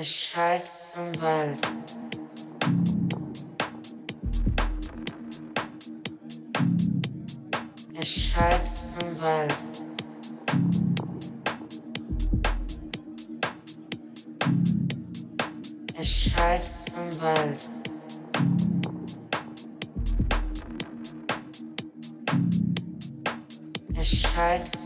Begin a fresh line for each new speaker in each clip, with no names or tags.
Es schallt im Wald. Es schallt im Wald. Es schallt im Wald. Es schallt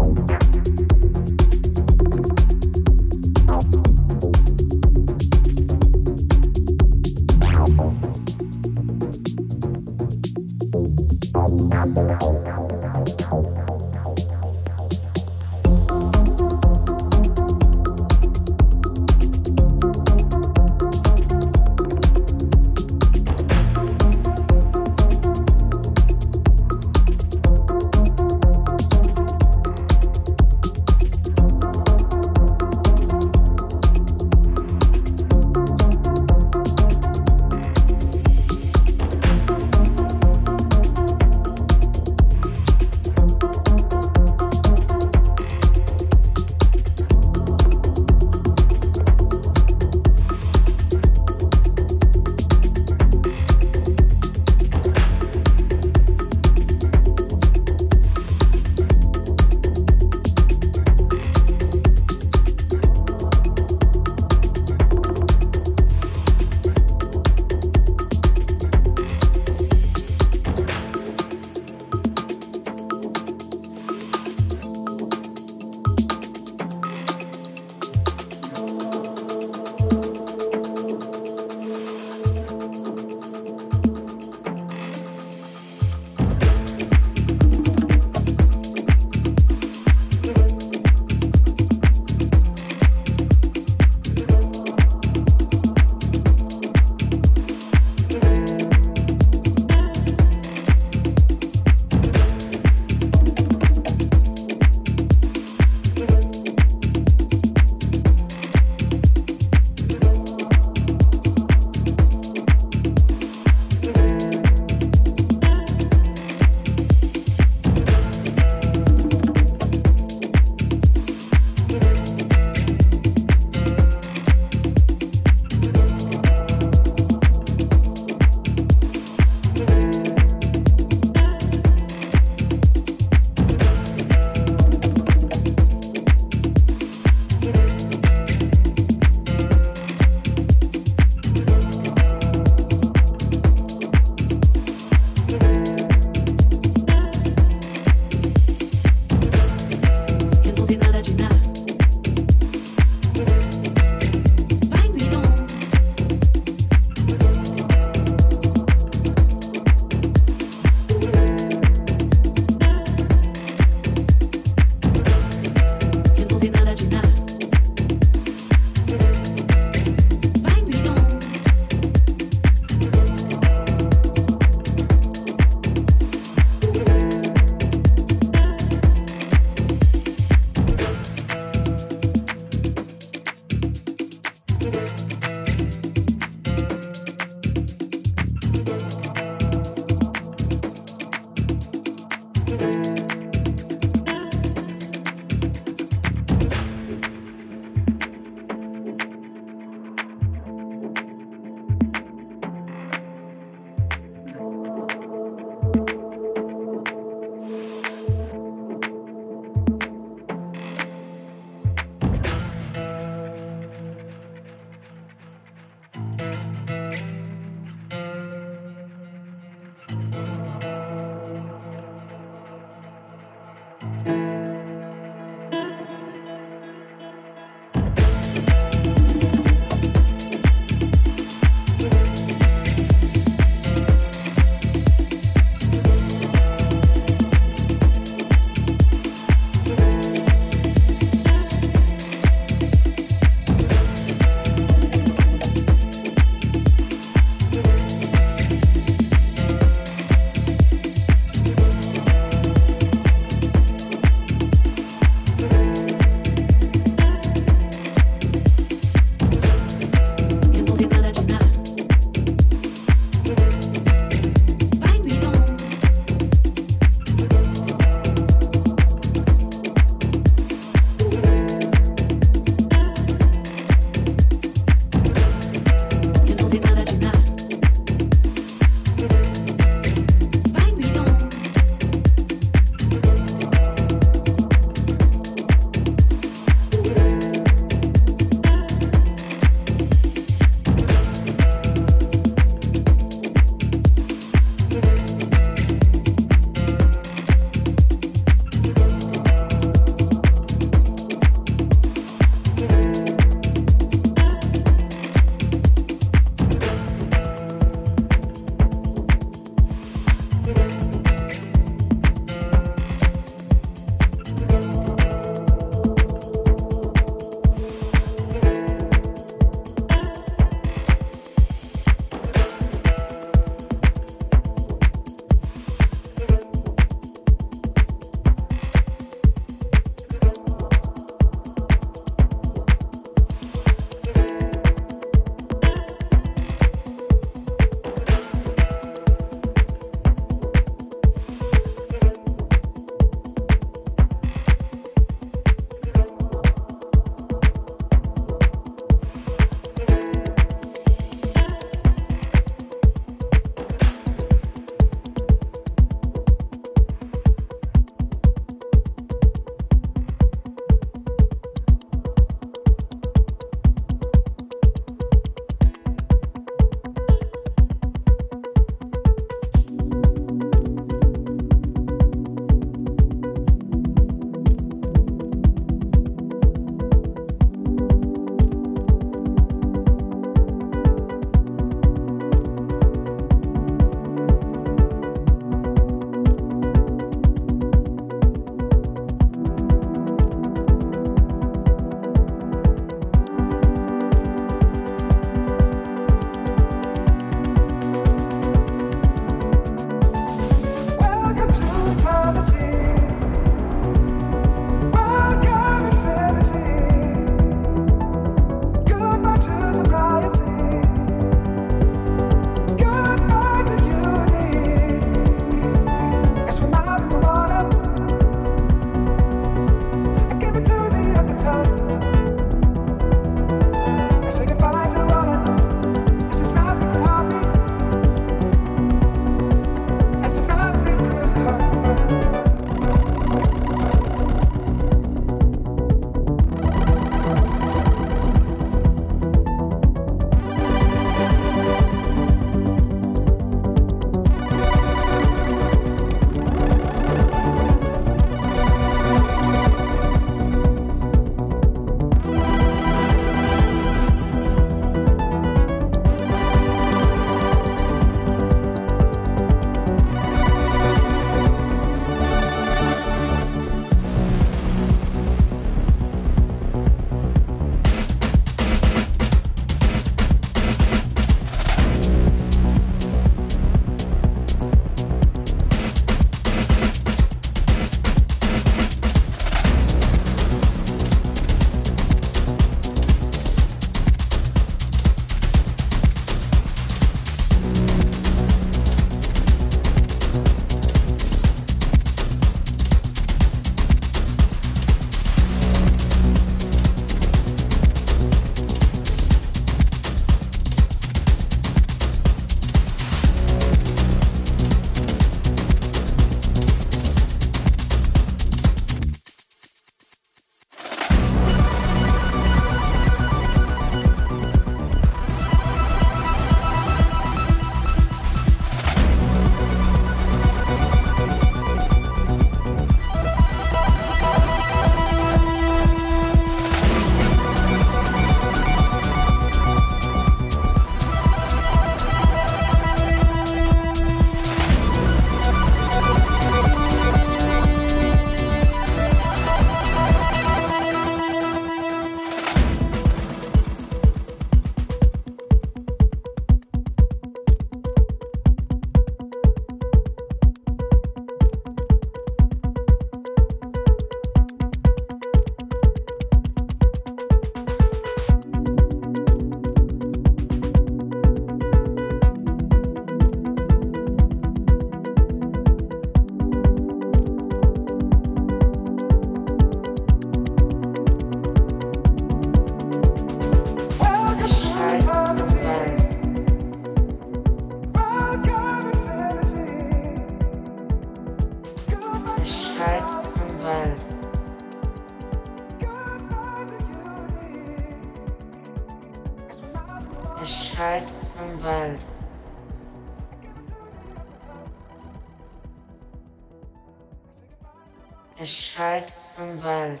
Es schallt im Wald.